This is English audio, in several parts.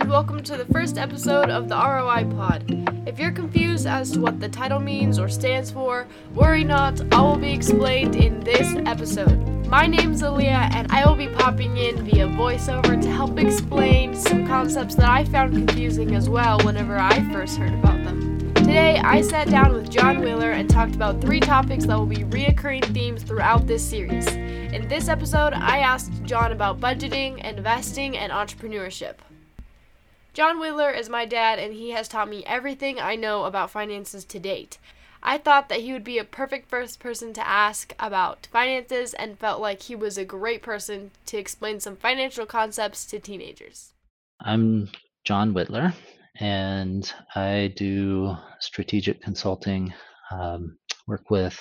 and welcome to the first episode of the ROI Pod. If you're confused as to what the title means or stands for, worry not, all will be explained in this episode. My name's Aaliyah, and I will be popping in via voiceover to help explain some concepts that I found confusing as well whenever I first heard about them. Today, I sat down with John Wheeler and talked about three topics that will be reoccurring themes throughout this series. In this episode, I asked John about budgeting, investing, and entrepreneurship. John Wheeler is my dad, and he has taught me everything I know about finances to date. I thought that he would be a perfect first person to ask about finances and felt like he was a great person to explain some financial concepts to teenagers. I'm John Wheeler, and I do strategic consulting, um, work with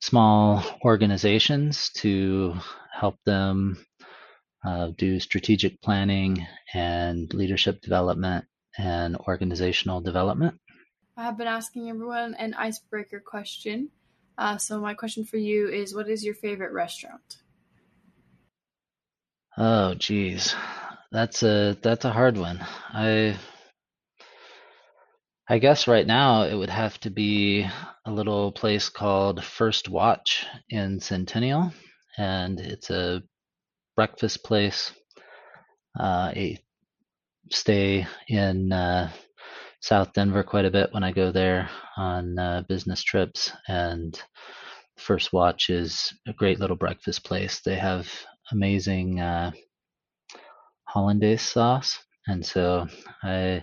small organizations to help them do strategic planning and leadership development and organizational development. I have been asking everyone an icebreaker question. Uh, so, my question for you is What is your favorite restaurant? Oh, geez, that's a that's a hard one. I I guess right now it would have to be a little place called First Watch in Centennial, and it's a breakfast place. Uh, I stay in uh, South Denver quite a bit when I go there on uh, business trips, and First Watch is a great little breakfast place. They have amazing uh, hollandaise sauce, and so I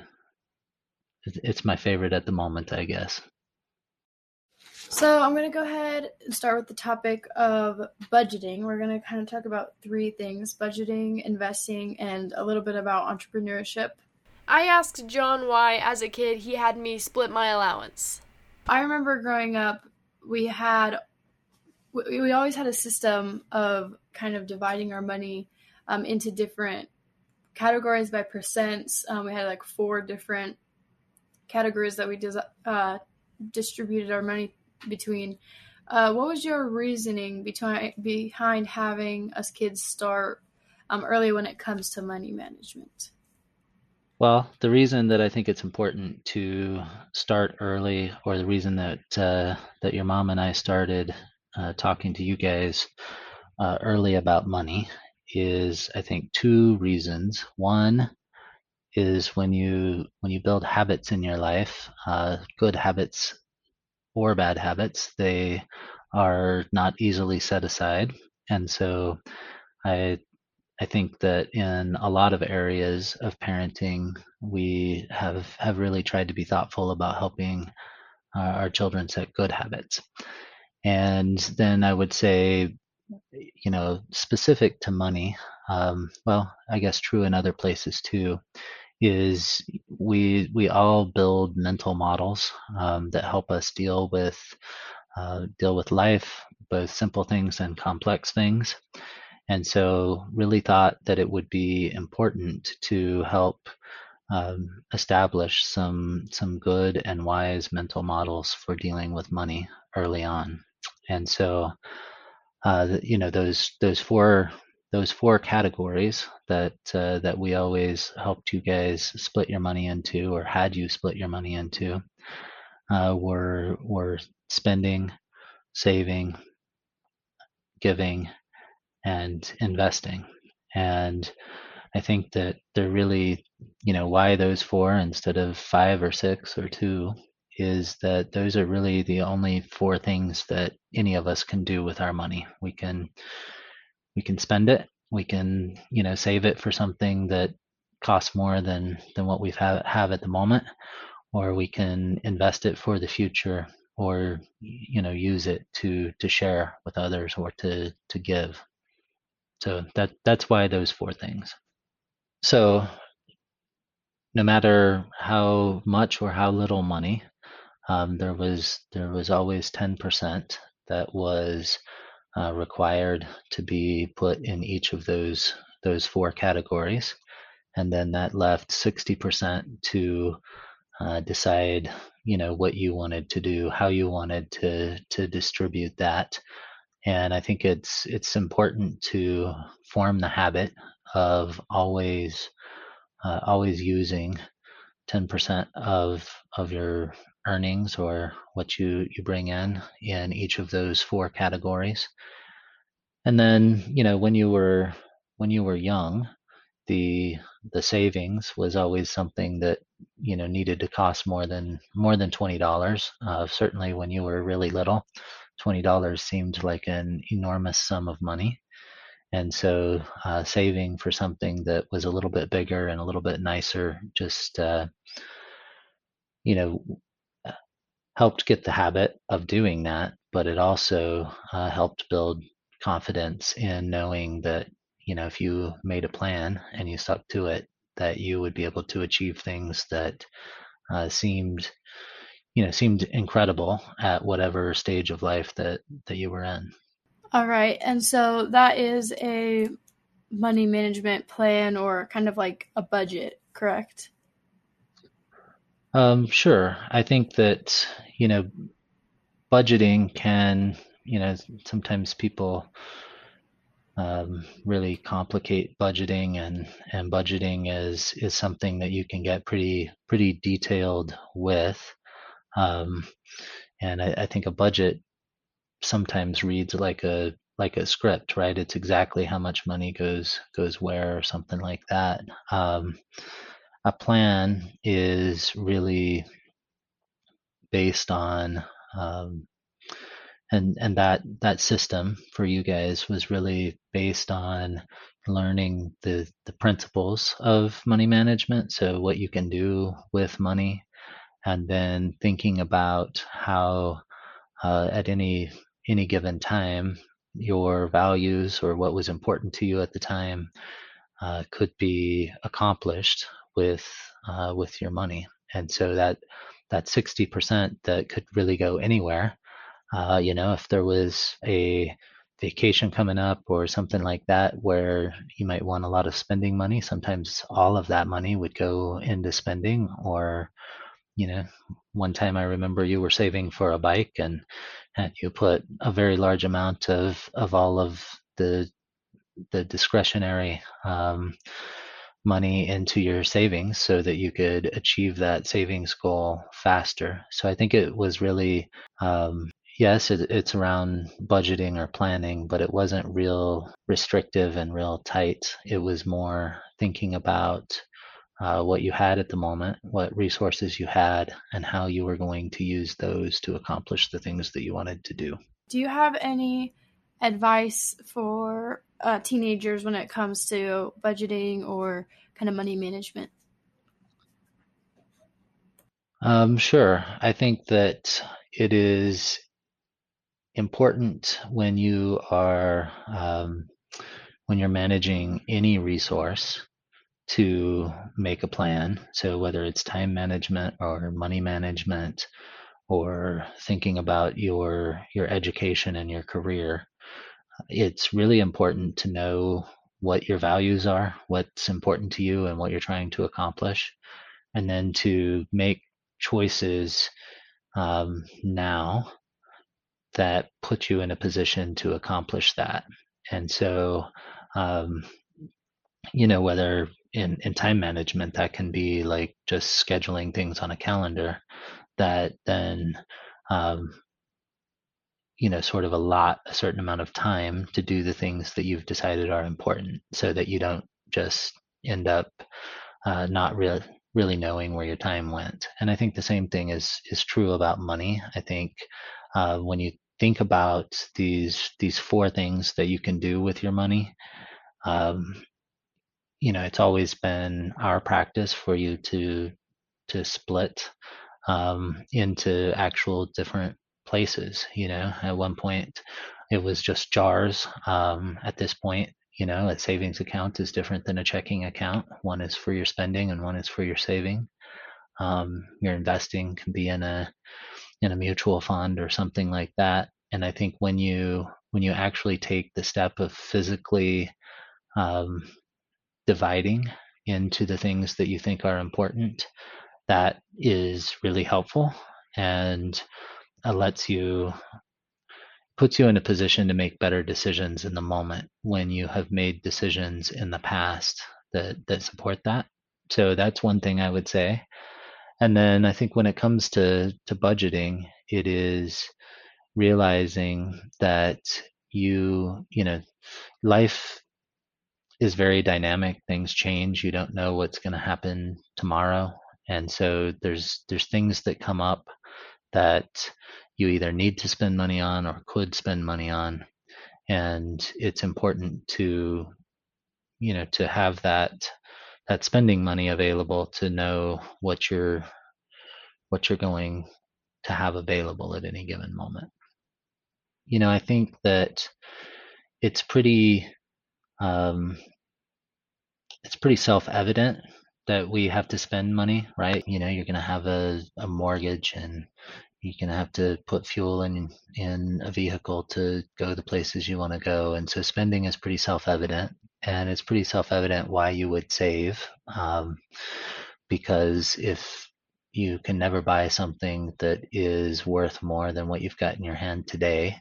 it's my favorite at the moment, I guess. So I'm going to go ahead and start with the topic of budgeting. We're going to kind of talk about three things budgeting, investing, and a little bit about entrepreneurship. I asked John why, as a kid, he had me split my allowance. I remember growing up, we had, we, we always had a system of kind of dividing our money um, into different categories by percents. Um, we had like four different categories that we des- uh, distributed our money between. Uh, what was your reasoning between, behind having us kids start um, early when it comes to money management? Well, the reason that I think it's important to start early, or the reason that uh, that your mom and I started uh, talking to you guys uh, early about money, is I think two reasons. One is when you when you build habits in your life, uh, good habits or bad habits, they are not easily set aside, and so I I think that in a lot of areas of parenting, we have have really tried to be thoughtful about helping uh, our children set good habits. And then I would say, you know, specific to money, um, well, I guess true in other places too, is we we all build mental models um, that help us deal with uh, deal with life, both simple things and complex things. And so, really thought that it would be important to help um, establish some some good and wise mental models for dealing with money early on. And so, uh, you know, those those four those four categories that uh, that we always helped you guys split your money into, or had you split your money into, uh, were were spending, saving, giving, and investing. And I think that they're really, you know, why those four instead of five or six or two is that those are really the only four things that any of us can do with our money. We can we can spend it. We can you know save it for something that costs more than than what we have have at the moment or we can invest it for the future or you know use it to to share with others or to to give. So that that's why those four things. So no matter how much or how little money um, there was there was always 10% that was uh, required to be put in each of those those four categories, and then that left 60% to uh, decide, you know, what you wanted to do, how you wanted to to distribute that. And I think it's it's important to form the habit of always uh, always using 10% of of your earnings or what you you bring in in each of those four categories. And then, you know, when you were when you were young, the the savings was always something that you know needed to cost more than more than twenty dollars. Uh, certainly, when you were really little, twenty dollars seemed like an enormous sum of money. And so, uh, saving for something that was a little bit bigger and a little bit nicer just uh, you know, helped get the habit of doing that, but it also uh, helped build confidence in knowing that, you know, if you made a plan and you stuck to it, that you would be able to achieve things that uh, seemed, you know, seemed incredible at whatever stage of life that that you were in. All right, and so that is a money management plan or kind of like a budget, correct? Um, sure. I think that, you know, budgeting can, you know, sometimes people um, really complicate budgeting and and budgeting is is something that you can get pretty pretty detailed with. Um, and I, I think a budget sometimes reads like a like a script, right? It's exactly how much money goes goes where or something like that. Um, a plan is really based on um, and and that that system for you guys was really based on learning the the principles of money management so what you can do with money and then thinking about how uh, at any any given time your values or what was important to you at the time uh, could be accomplished with uh, with your money. And so that that 60% that could really go anywhere, uh, you know, if there was a vacation coming up or something like that where you might want a lot of spending money, sometimes all of that money would go into spending or you know, one time I remember you were saving for a bike and, and you put a very large amount of, of all of the the discretionary um, money into your savings so that you could achieve that savings goal faster. So I think it was really, um, yes, it, it's around budgeting or planning, but it wasn't real restrictive and real tight. It was more thinking about uh, what you had at the moment, what resources you had, and how you were going to use those to accomplish the things that you wanted to do. Do you have any advice for uh, teenagers when it comes to budgeting or kind of money management? Um, sure. I think that it is important when you are um, when you're managing any resource to make a plan. So whether it's time management or money management or thinking about your your education and your career, it's really important to know what your values are, what's important to you, and what you're trying to accomplish, and then to make choices um, now that put you in a position to accomplish that. And so, um, you know, whether in, in time management, that can be like just scheduling things on a calendar that then um, you know sort of allot a certain amount of time to do the things that you've decided are important so that you don't just end up uh, not really really knowing where your time went. And i think the same thing is is true about money. I think uh, when you think about these these four things that you can do with your money um, you know it's always been our practice for you to to split um, into actual different places. You know, at one point it was just jars. Um, at this point, you know, a savings account is different than a checking account. One is for your spending and one is for your saving. Um, your investing can be in a in a mutual fund or something like that. And I think when you when you actually take the step of physically um, dividing into the things that you think are important, that is really helpful. And it lets you puts you in a position to make better decisions in the moment when you have made decisions in the past that that support that. So that's one thing I would say. And then I think when it comes to to budgeting, it is realizing that you you know life is very dynamic. Things change. You don't know what's going to happen tomorrow. And so there's there's things that come up that you either need to spend money on or could spend money on. And it's important to you know to have that that spending money available to know what you're what you're going to have available at any given moment. You know, I think that it's pretty um, it's pretty self-evident that we have to spend money, right? You know, you're going to have a, a mortgage and you're going to have to put fuel in in a vehicle to go the places you want to go, and so spending is pretty self-evident, and it's pretty self-evident why you would save, um, because if you can never buy something that is worth more than what you've got in your hand today,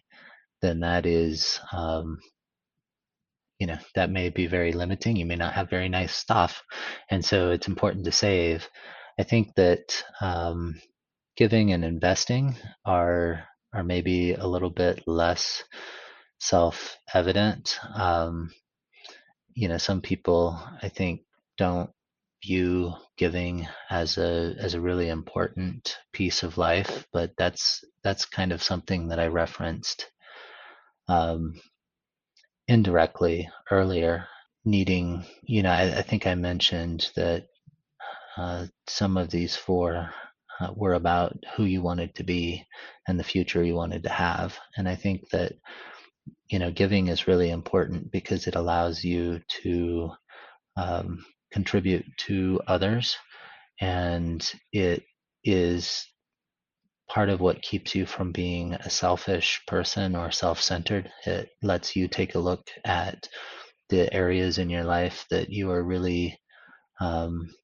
then that is um, you know that may be very limiting you may not have very nice stuff and so it's important to save. I think that um, giving and investing are are maybe a little bit less self evident um, you know some people i think don't view giving as a as a really important piece of life but that's that's kind of something that i referenced um, indirectly earlier, needing, you know, I, I think I mentioned that uh, some of these four uh, were about who you wanted to be and the future you wanted to have. And I think that, you know, giving is really important because it allows you to um, contribute to others and it is part of what keeps you from being a selfish person or self-centered. It lets you take a look at the areas in your life that you are really um,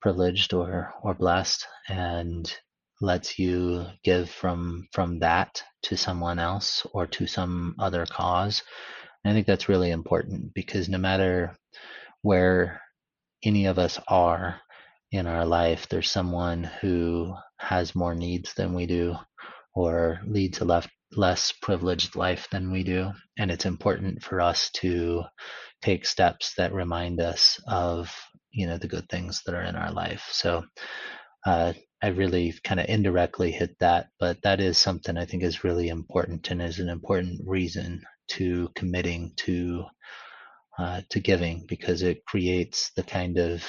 privileged or or blessed, and lets you give from from that to someone else or to some other cause. And I think that's really important because no matter where any of us are in our life, there's someone who has more needs than we do or leads a less, less privileged life than we do. And it's important for us to take steps that remind us of, you know, the good things that are in our life. So, uh, I really kind of indirectly hit that, but that is something I think is really important and is an important reason to committing to uh, to giving because it creates the kind of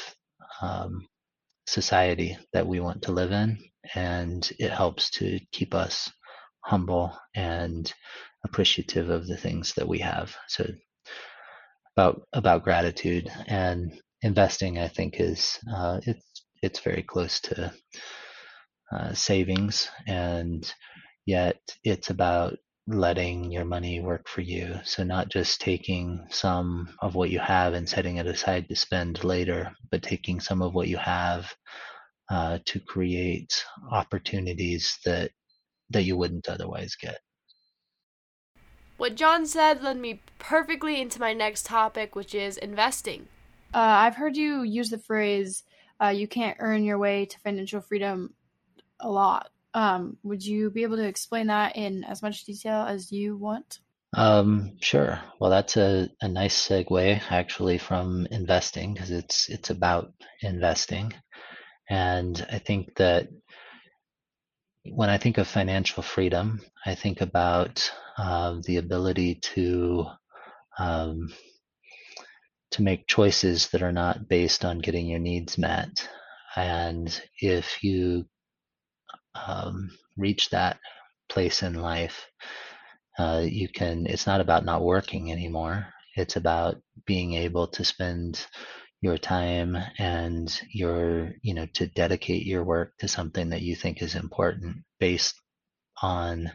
um, society that we want to live in, and it helps to keep us humble and appreciative of the things that we have. So about about gratitude and investing, I think is uh, it's it's very close to uh, savings, and yet it's about letting your money work for you. So, not just taking some of what you have and setting it aside to spend later, but taking some of what you have uh, to create opportunities that that you wouldn't otherwise get. What John said led me perfectly into my next topic, which is investing. Uh, I've heard you use the phrase uh, "you can't earn your way to financial freedom" a lot. Um, would you be able to explain that in as much detail as you want? Um, sure. Well, that's a, a nice segue actually from investing because it's it's about investing, and I think that when I think of financial freedom, I think about uh, the ability to um, to make choices that are not based on getting your needs met. And if you um, reach that place in life, uh, you can. It's not about not working anymore. It's about being able to spend your time and your, you know, to dedicate your work to something that you think is important based on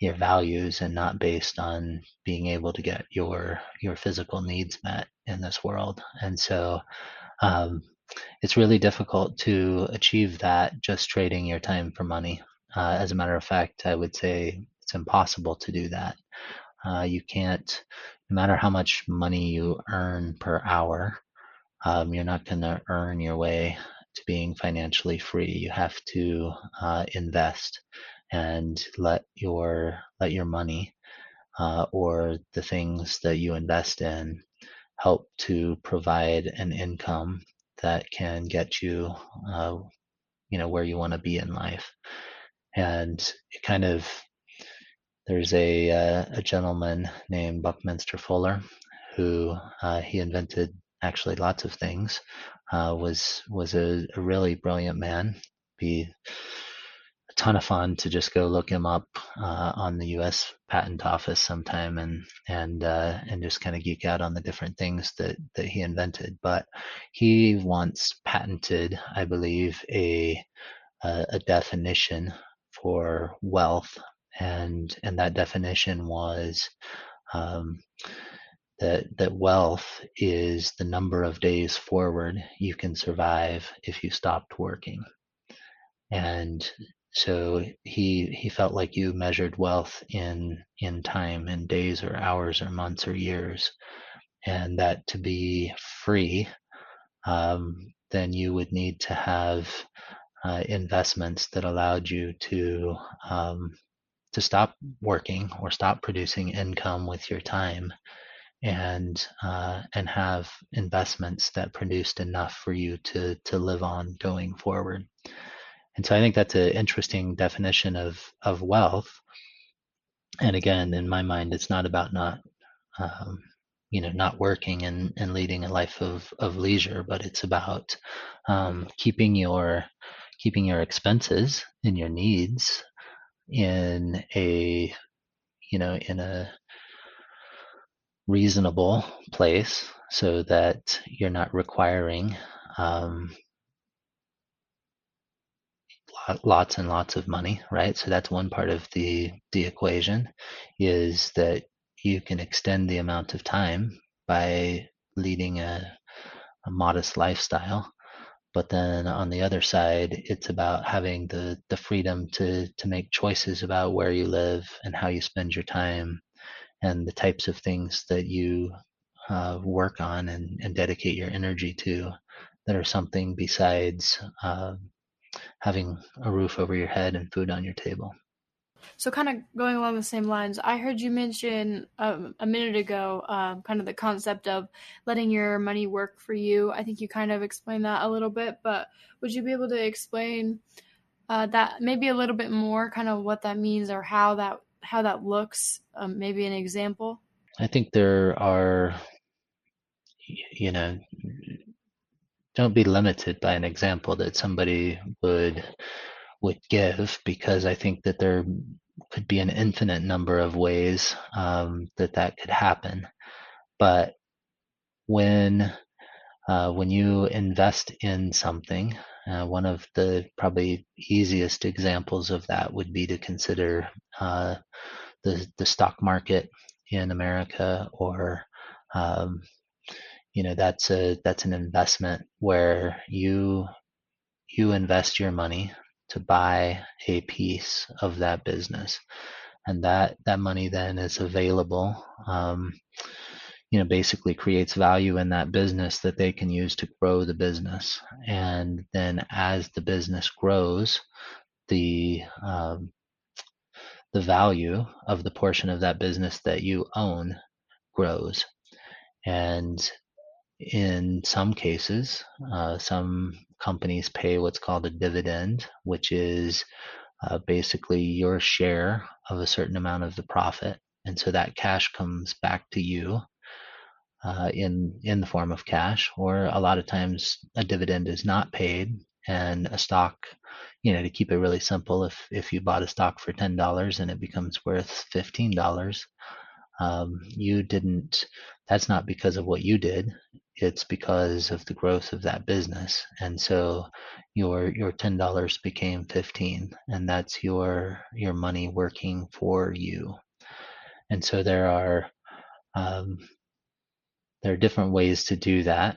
your values and not based on being able to get your your physical needs met in this world. And so um, it's really difficult to achieve that just trading your time for money. Uh, as a matter of fact, I would say it's impossible to do that. Uh, you can't, no matter how much money you earn per hour, Um, you're not going to earn your way to being financially free. You have to uh, invest and let your let your money uh, or the things that you invest in help to provide an income that can get you, uh, you know, where you want to be in life. And it kind of there's a uh, a gentleman named Buckminster Fuller who uh, he invented actually lots of things. Uh, was was a, a, really brilliant man. Be ton of fun to just go look him up uh, on the U.S. Patent Office sometime and and uh, and just kind of geek out on the different things that that he invented. But he once patented, I believe, a a, a definition for wealth, and and that definition was. Um, that that wealth is the number of days forward you can survive if you stopped working and so he he felt like you measured wealth in in time in days or hours or months or years and that to be free um, then you would need to have uh, investments that allowed you to um, to stop working or stop producing income with your time and uh, and have investments that produced enough for you to to live on going forward. And so I think that's an interesting definition of of wealth. And again, in my mind, it's not about not um, you know not working and, and leading a life of, of leisure, but it's about um, keeping your keeping your expenses and your needs in a you know in a reasonable place so that you're not requiring um, lots and lots of money, right? So that's one part of the the equation is that you can extend the amount of time by leading a, a modest lifestyle. But then on the other side, it's about having the, the freedom to, to make choices about where you live and how you spend your time and the types of things that you uh, work on and, and, dedicate your energy to that are something besides uh, having a roof over your head and food on your table. So, kind of going along the same lines, I heard you mention um, a minute ago um, kind of the concept of letting your money work for you. I think you kind of explained that a little bit, but would you be able to explain uh, that maybe a little bit more, kind of what that means or how that how that looks? Um, maybe an example. I think there are, you know, don't be limited by an example that somebody would would give because I think that there could be an infinite number of ways um, that that could happen. But when uh, when you invest in something, uh, one of the probably easiest examples of that would be to consider uh, the the stock market in America, or um, you know that's a that's an investment where you you invest your money to buy a piece of that business, and that that money then is available. Um, you know basically creates value in that business that they can use to grow the business and then as the business grows the um, the value of the portion of that business that you own grows and in some cases uh, some companies pay what's called a dividend which is uh, basically your share of a certain amount of the profit and so that cash comes back to you uh, in in the form of cash, or a lot of times a dividend is not paid, and a stock, you know, to keep it really simple, if if you bought a stock for ten dollars and it becomes worth fifteen dollars, um, you didn't. That's not because of what you did. It's because of the growth of that business, and so your your ten dollars became fifteen, and that's your your money working for you. And so there are um, there are different ways to do that.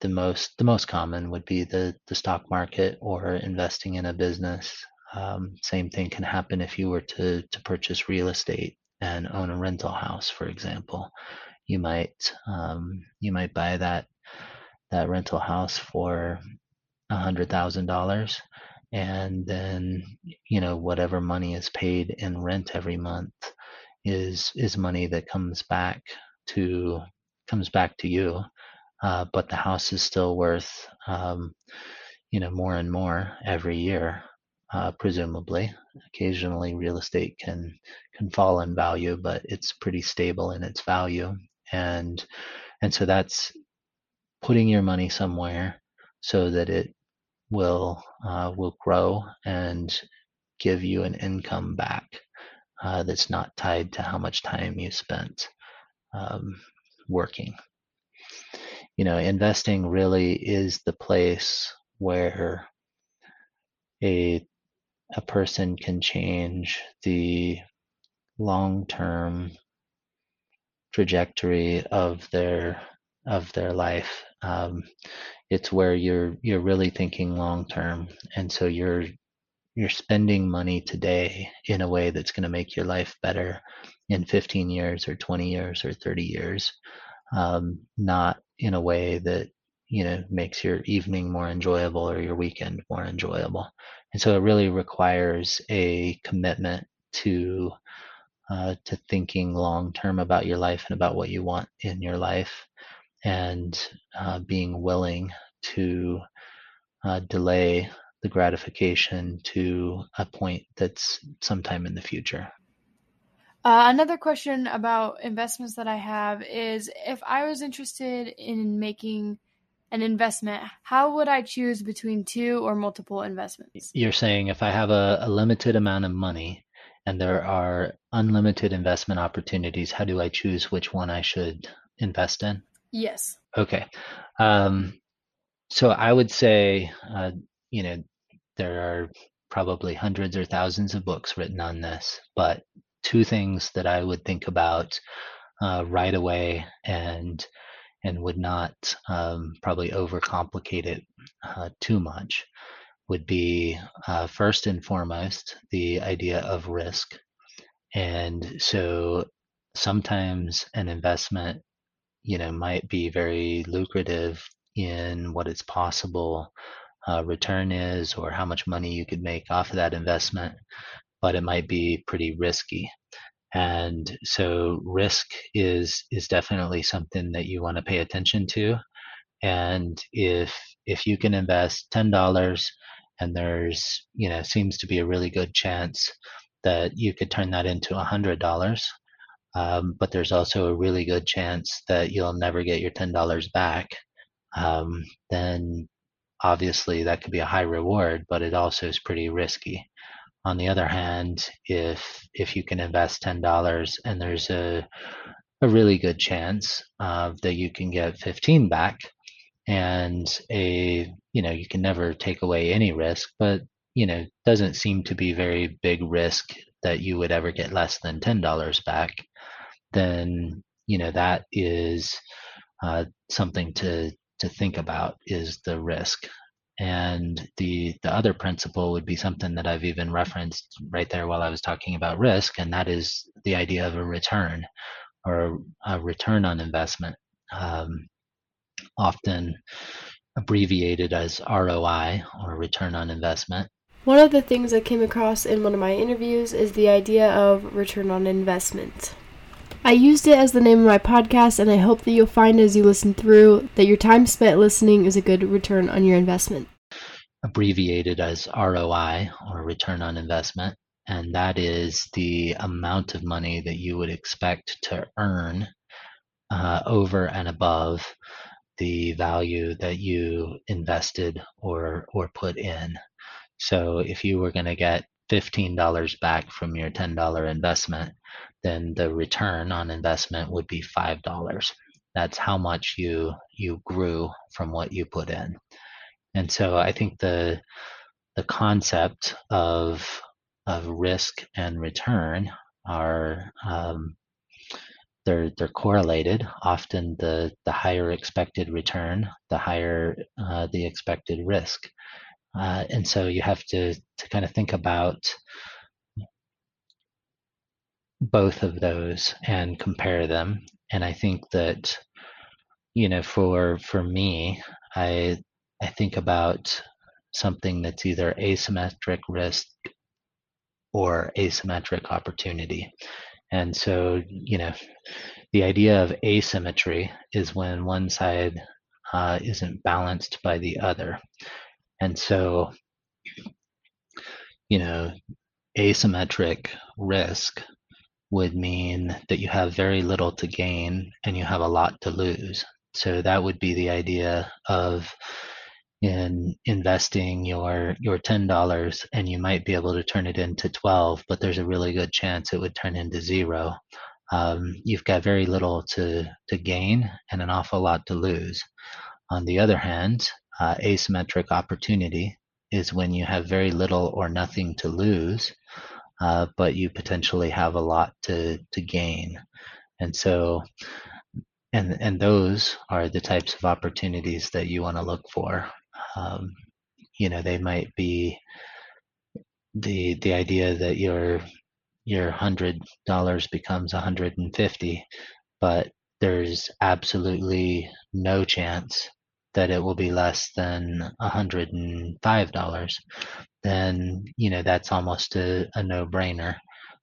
The most the most common would be the the stock market or investing in a business. Um, same thing can happen if you were to to purchase real estate and own a rental house, for example. You might um, you might buy that that rental house for a hundred thousand dollars and then you know whatever money is paid in rent every month is is money that comes back to comes back to you uh, but the house is still worth um, you know more and more every year uh, presumably. Occasionally real estate can can fall in value but it's pretty stable in its value and and so that's putting your money somewhere so that it will uh, will grow and give you an income back uh, that's not tied to how much time you spent um, working. You know, investing really is the place where a a person can change the long-term trajectory of their of their life. Um, it's where you're you're really thinking long term, and so you're you're spending money today in a way that's going to make your life better in 15 years or 20 years or 30 years, um, not in a way that you know makes your evening more enjoyable or your weekend more enjoyable. And so it really requires a commitment to uh, to thinking long term about your life and about what you want in your life and uh, being willing to uh, delay the gratification to a point that's sometime in the future. Uh, another question about investments that I have is if I was interested in making an investment, how would I choose between two or multiple investments? You're saying if I have a, a limited amount of money and there are unlimited investment opportunities, how do I choose which one I should invest in? Yes. Okay. Um, so I would say, uh, you know, there are probably hundreds or thousands of books written on this, but two things that I would think about uh, right away and and would not um, probably overcomplicate it uh, too much would be uh, first and foremost the idea of risk. And so sometimes an investment you know might be very lucrative in what its possible uh, return is or how much money you could make off of that investment, but it might be pretty risky. And so risk is is definitely something that you want to pay attention to. And if if you can invest ten dollars and there's you know seems to be a really good chance that you could turn that into a hundred dollars um, but there's also a really good chance that you'll never get your $10 back, um, then obviously that could be a high reward, but it also is pretty risky. On the other hand, if if you can invest ten dollars and there's a a really good chance uh, that you can get fifteen back, and a you know you can never take away any risk, but you know doesn't seem to be very big risk that you would ever get less than ten dollars back then you know that is uh, something to to think about is the risk. And the the other principle would be something that I've even referenced right there while I was talking about risk, and that is the idea of a return or a return on investment, um, often abbreviated as ROI or return on investment. One of the things I came across in one of my interviews is the idea of return on investment. I used it as the name of my podcast, and I hope that you'll find as you listen through that your time spent listening is a good return on your investment. Abbreviated as ROI or return on investment, and that is the amount of money that you would expect to earn uh, over and above the value that you invested or or put in. So if you were going to get $15 back from your $10 investment, then the return on investment would be $5. That's how much you you grew from what you put in. And so I think the the concept of of risk and return are um, they're they're correlated. Often the the higher expected return, the higher uh, the expected risk. Uh, and so you have to to kind of think about both of those and compare them. And I think that you know for for me I I think about something that's either asymmetric risk or asymmetric opportunity. And so, you know, the idea of asymmetry is when one side uh, isn't balanced by the other. And so, you know, asymmetric risk would mean that you have very little to gain and you have a lot to lose. So that would be the idea of in investing your your ten dollars and you might be able to turn it into twelve, but there's a really good chance it would turn into zero. Um, you've got very little to to gain and an awful lot to lose. On the other hand, uh, asymmetric opportunity is when you have very little or nothing to lose, uh, but you potentially have a lot to to gain. And so, and and those are the types of opportunities that you want to look for. Um, you know, they might be the the idea that your your hundred dollars becomes a hundred and fifty, but there's absolutely no chance that it will be less than a hundred and five dollars. Then you know that's almost a, a no brainer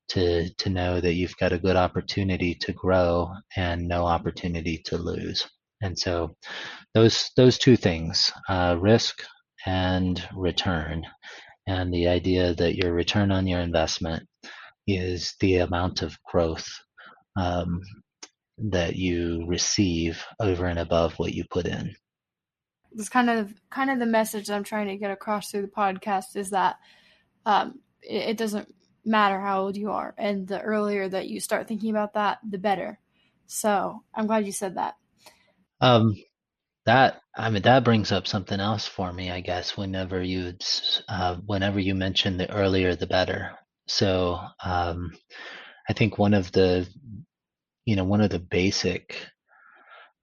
to to know that you've got a good opportunity to grow and no opportunity to lose. And so those those two things, uh, risk and return, and the idea that your return on your investment is the amount of growth um, that you receive over and above what you put in. It's kind of kind of the message I'm trying to get across through the podcast is that um, it, it doesn't matter how old you are, and the earlier that you start thinking about that, the better. So I'm glad you said that. Um, that I mean that brings up something else for me, I guess. Whenever you uh, whenever you mention the earlier the better. So um, I think one of the you know one of the basic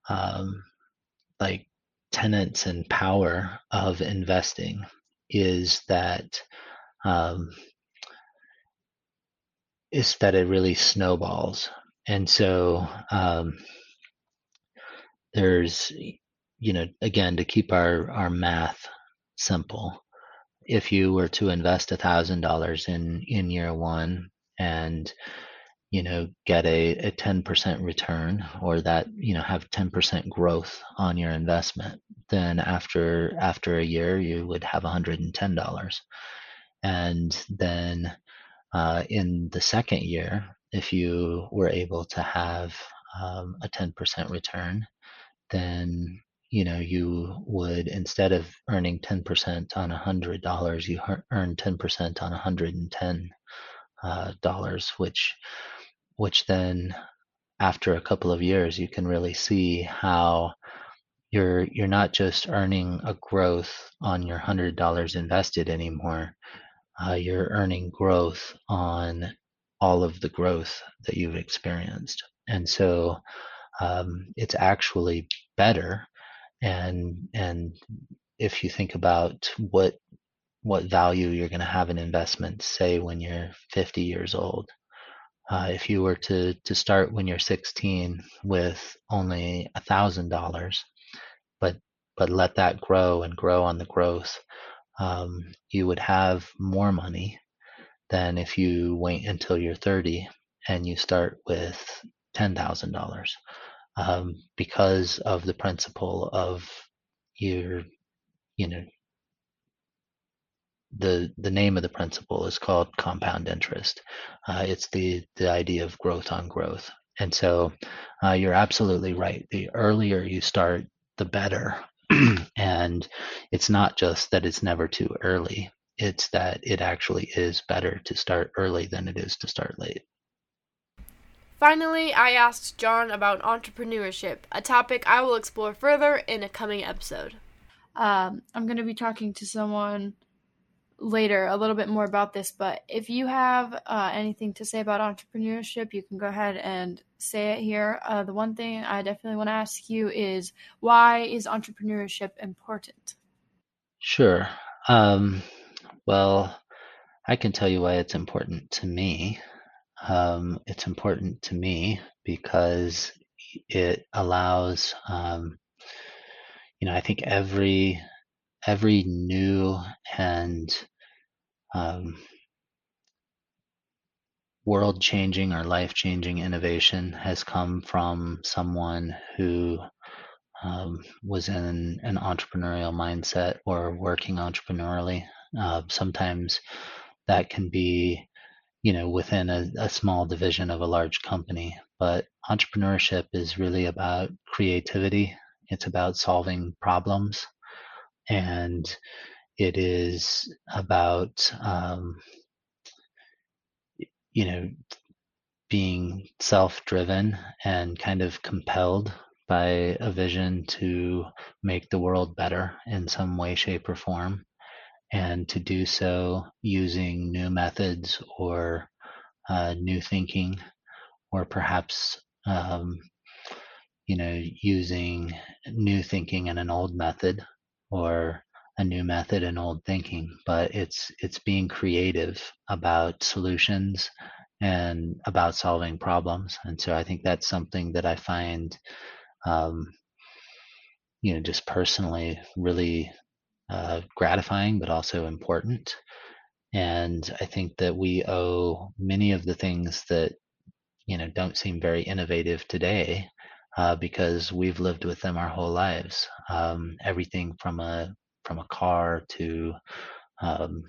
um, like tenets and power of investing is that um, is that it really snowballs, and so um, there's you know again to keep our our math simple if you were to invest a thousand dollars in in year one and you know get a, a 10% return or that you know have 10% growth on your investment then after after a year you would have $110 and then uh, in the second year if you were able to have um, a 10% return then you know you would instead of earning 10% on $100 you earn 10% on 110 uh, dollars which which then after a couple of years you can really see how you're you're not just earning a growth on your hundred dollars invested anymore uh, you're earning growth on all of the growth that you've experienced. And so um, it's actually better. And and if you think about what what value you're going to have in investments say when you're 50 years old uh, if you were to to start when you're 16 with only a thousand dollars but but let that grow and grow on the growth um, you would have more money than if you wait until you're 30 and you start with $10,000 um, because of the principle of your, you know, the the name of the principle is called compound interest. Uh, it's the the idea of growth on growth, and so uh, you're absolutely right. The earlier you start, the better. and it's not just that it's never too early; it's that it actually is better to start early than it is to start late. Finally, I asked John about entrepreneurship, a topic I will explore further in a coming episode. Um, I'm going to be talking to someone later a little bit more about this, but if you have uh, anything to say about entrepreneurship, you can go ahead and say it here. Uh, the one thing I definitely want to ask you is why is entrepreneurship important? Sure. Um, well, I can tell you why it's important to me. Um, it's important to me because it allows, um, you know, I think every every new and um, world changing or life changing innovation has come from someone who um, was in an entrepreneurial mindset or working entrepreneurially. Uh, sometimes that can be, you know, within a, a small division of a large company. But entrepreneurship is really about creativity. It's about solving problems, and it is about um, you know being self-driven and kind of compelled by a vision to make the world better in some way shape or form and to do so using new methods or uh, new thinking or perhaps um, you know using new thinking and an old method or a new method and old thinking. But it's it's being creative about solutions and about solving problems. And so i think that's something that i find um, you know just personally really uh, gratifying but also important. And i think that we owe many of the things that you know don't seem very innovative today uh, because we've lived with them our whole lives. Um, everything from a from a car to um,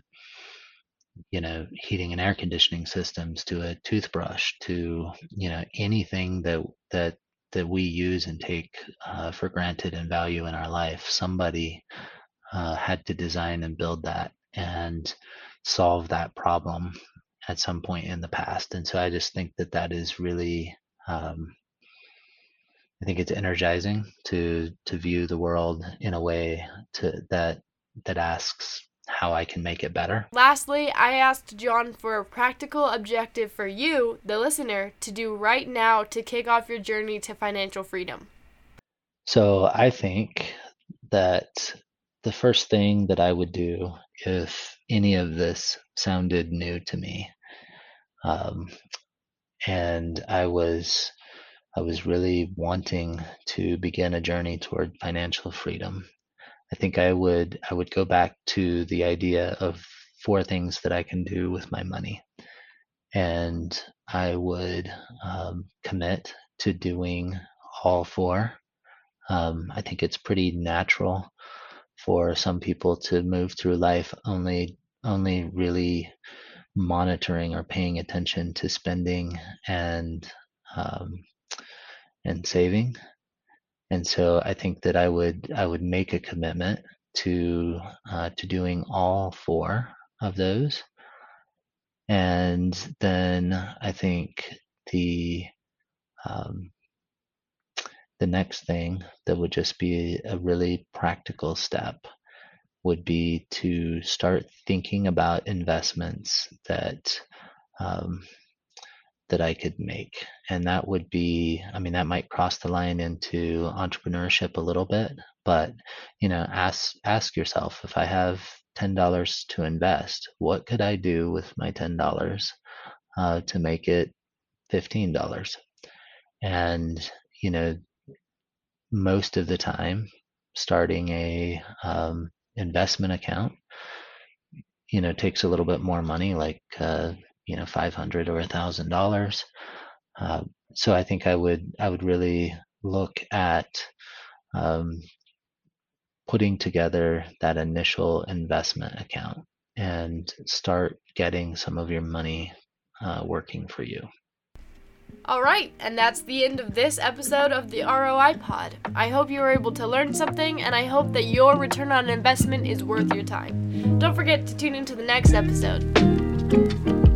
you know heating and air conditioning systems to a toothbrush to you know anything that that that we use and take uh, for granted and value in our life. Somebody uh, had to design and build that and solve that problem at some point in the past and so i just think that that is really um, I think it's energizing to to view the world in a way to that that asks how I can make it better. Lastly, I asked John for a practical objective for you, the listener, to do right now to kick off your journey to financial freedom. So I think that the first thing that I would do if any of this sounded new to me, um, and I was I was really wanting to begin a journey toward financial freedom. I think I would I would go back to the idea of four things that I can do with my money, and I would um, commit to doing all four. Um, I think it's pretty natural for some people to move through life only only really monitoring or paying attention to spending and um, and saving. And so I think that I would I would make a commitment to uh, to doing all four of those, and then I think the um, the next thing that would just be a really practical step would be to start thinking about investments that um, that I could make. And that would be, I mean, that might cross the line into entrepreneurship a little bit, but you know, ask ask yourself if I have ten dollars to invest, what could I do with my ten dollars uh, to make it fifteen dollars? And you know, most of the time, starting a um, investment account, you know, takes a little bit more money, like uh, you know 500 or a thousand dollars. Uh, so i think i would i would really look at um, putting together that initial investment account and start getting some of your money uh, working for you all right, and that's the end of this episode of the ROI Pod. I hope you were able to learn something, and I hope that your return on investment is worth your time. Don't forget to tune into the next episode.